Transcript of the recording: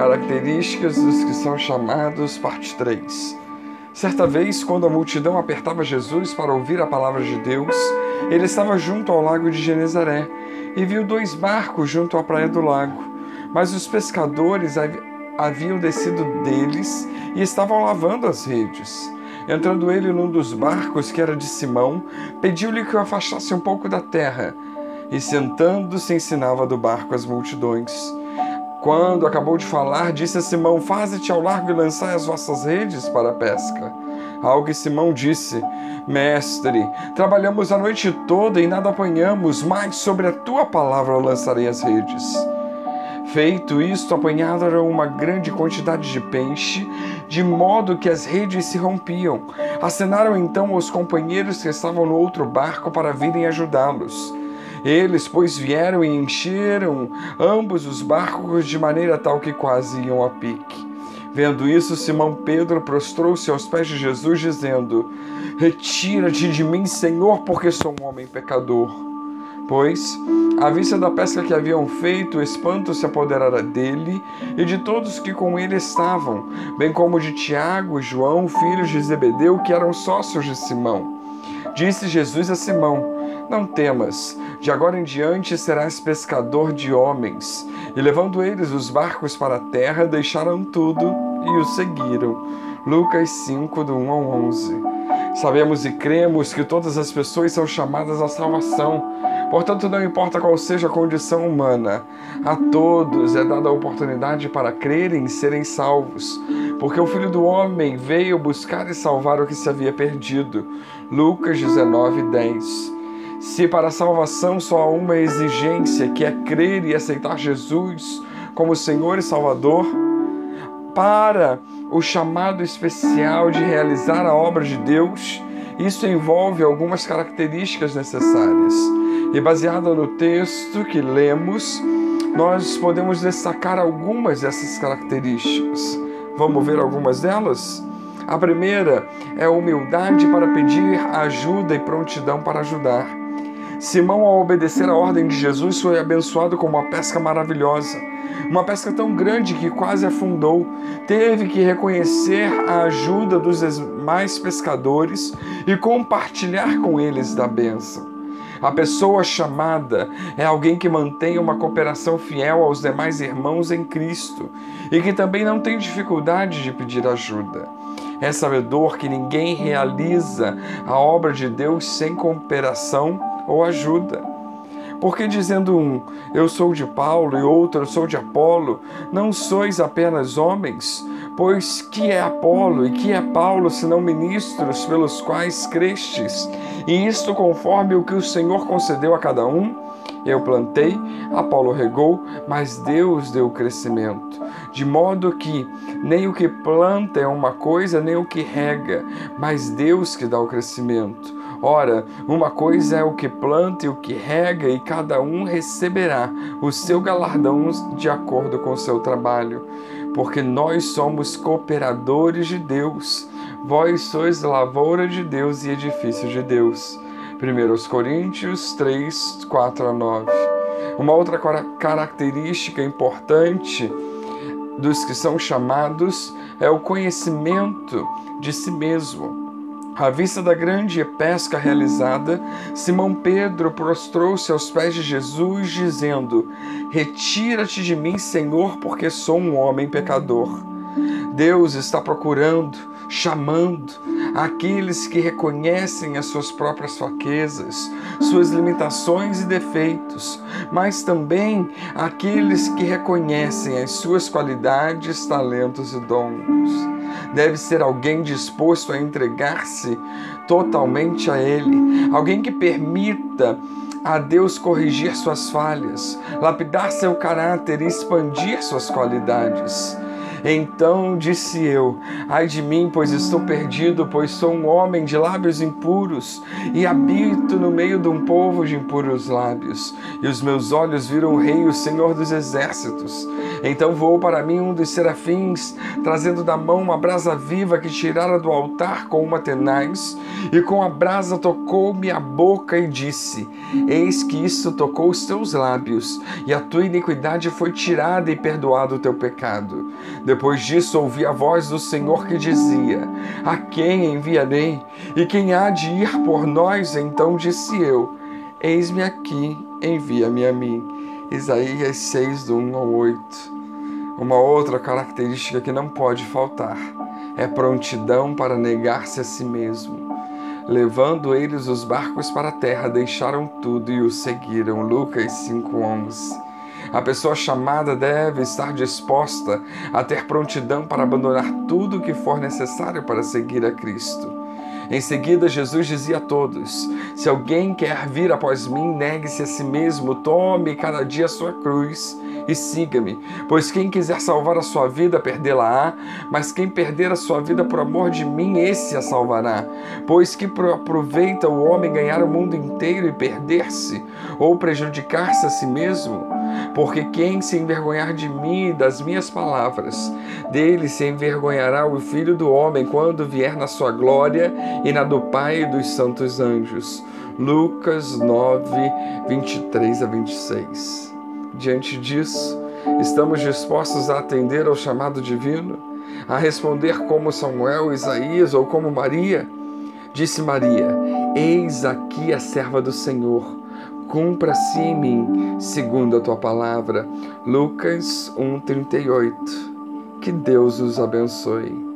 Características dos que são chamados, parte 3. Certa vez, quando a multidão apertava Jesus para ouvir a palavra de Deus, ele estava junto ao lago de Genezaré e viu dois barcos junto à praia do lago. Mas os pescadores haviam descido deles e estavam lavando as redes. Entrando ele num dos barcos, que era de Simão, pediu-lhe que o afastasse um pouco da terra, e sentando-se ensinava do barco as multidões. Quando acabou de falar, disse a Simão: Faze-te ao largo e lançai as vossas redes para a pesca. Ao que Simão disse: Mestre, trabalhamos a noite toda e nada apanhamos, mas sobre a tua palavra lançarei as redes. Feito isto, apanharam uma grande quantidade de peixe, de modo que as redes se rompiam. Acenaram então aos companheiros que estavam no outro barco para virem ajudá-los. Eles, pois, vieram e encheram ambos os barcos de maneira tal que quase iam a pique. Vendo isso, Simão Pedro prostrou-se aos pés de Jesus, dizendo: Retira-te de mim, Senhor, porque sou um homem pecador. Pois, à vista da pesca que haviam feito, o espanto se apoderara dele e de todos que com ele estavam, bem como de Tiago e João, filhos de Zebedeu, que eram sócios de Simão. Disse Jesus a Simão: não temas, de agora em diante serás pescador de homens. E levando eles os barcos para a terra, deixaram tudo e o seguiram. Lucas 5, do 1 ao 11. Sabemos e cremos que todas as pessoas são chamadas à salvação. Portanto, não importa qual seja a condição humana, a todos é dada a oportunidade para crerem e serem salvos, porque o Filho do Homem veio buscar e salvar o que se havia perdido. Lucas 19, 10. Se para a salvação só há uma exigência, que é crer e aceitar Jesus como Senhor e Salvador, para o chamado especial de realizar a obra de Deus, isso envolve algumas características necessárias. E baseado no texto que lemos, nós podemos destacar algumas dessas características. Vamos ver algumas delas? A primeira é humildade para pedir ajuda e prontidão para ajudar. Simão, ao obedecer a ordem de Jesus, foi abençoado com uma pesca maravilhosa. Uma pesca tão grande que quase afundou. Teve que reconhecer a ajuda dos demais pescadores e compartilhar com eles da bênção. A pessoa chamada é alguém que mantém uma cooperação fiel aos demais irmãos em Cristo e que também não tem dificuldade de pedir ajuda. É sabedor que ninguém realiza a obra de Deus sem cooperação ou ajuda. Porque dizendo um, eu sou de Paulo, e outro, eu sou de Apolo, não sois apenas homens? Pois que é Apolo e que é Paulo, senão ministros pelos quais crestes? E isto conforme o que o Senhor concedeu a cada um? Eu plantei, Apolo regou, mas Deus deu o crescimento. De modo que nem o que planta é uma coisa, nem o que rega, mas Deus que dá o crescimento. Ora, uma coisa é o que planta e o que rega, e cada um receberá o seu galardão de acordo com o seu trabalho. Porque nós somos cooperadores de Deus, vós sois lavoura de Deus e edifício de Deus. 1 Coríntios 3, 4 a 9. Uma outra característica importante dos que são chamados é o conhecimento de si mesmo. À vista da grande pesca realizada, Simão Pedro prostrou-se aos pés de Jesus, dizendo: Retira-te de mim, Senhor, porque sou um homem pecador. Deus está procurando, chamando aqueles que reconhecem as suas próprias fraquezas, suas limitações e defeitos, mas também aqueles que reconhecem as suas qualidades, talentos e dons. Deve ser alguém disposto a entregar-se totalmente a Ele, alguém que permita a Deus corrigir suas falhas, lapidar seu caráter e expandir suas qualidades. Então disse eu: Ai de mim, pois estou perdido, pois sou um homem de lábios impuros e habito no meio de um povo de impuros lábios. E os meus olhos viram o Rei, o Senhor dos exércitos. Então voou para mim um dos serafins, trazendo da mão uma brasa viva que tirara do altar com uma tenaz, e com a brasa tocou-me a boca e disse: Eis que isto tocou os teus lábios, e a tua iniquidade foi tirada e perdoado o teu pecado. Depois disso ouvi a voz do Senhor que dizia: A quem enviarei? E quem há de ir por nós? Então disse eu: Eis-me aqui, envia-me a mim. Isaías 6, do 1 ao 8. Uma outra característica que não pode faltar é prontidão para negar-se a si mesmo. Levando eles os barcos para a terra, deixaram tudo e o seguiram. Lucas 5:11. A pessoa chamada deve estar disposta a ter prontidão para abandonar tudo o que for necessário para seguir a Cristo. Em seguida, Jesus dizia a todos: Se alguém quer vir após mim, negue-se a si mesmo, tome cada dia a sua cruz e siga-me. Pois quem quiser salvar a sua vida, perdê-la-á, mas quem perder a sua vida por amor de mim, esse a salvará. Pois que aproveita o homem ganhar o mundo inteiro e perder-se, ou prejudicar-se a si mesmo? Porque quem se envergonhar de mim e das minhas palavras, dele se envergonhará o Filho do Homem quando vier na sua glória e na do Pai e dos santos anjos. Lucas 9, 23 a 26. Diante disso, estamos dispostos a atender ao chamado divino, a responder como Samuel, Isaías ou como Maria? Disse Maria: Eis aqui a serva do Senhor cumpra-se em mim, segundo a tua palavra. Lucas 1:38. Que Deus os abençoe.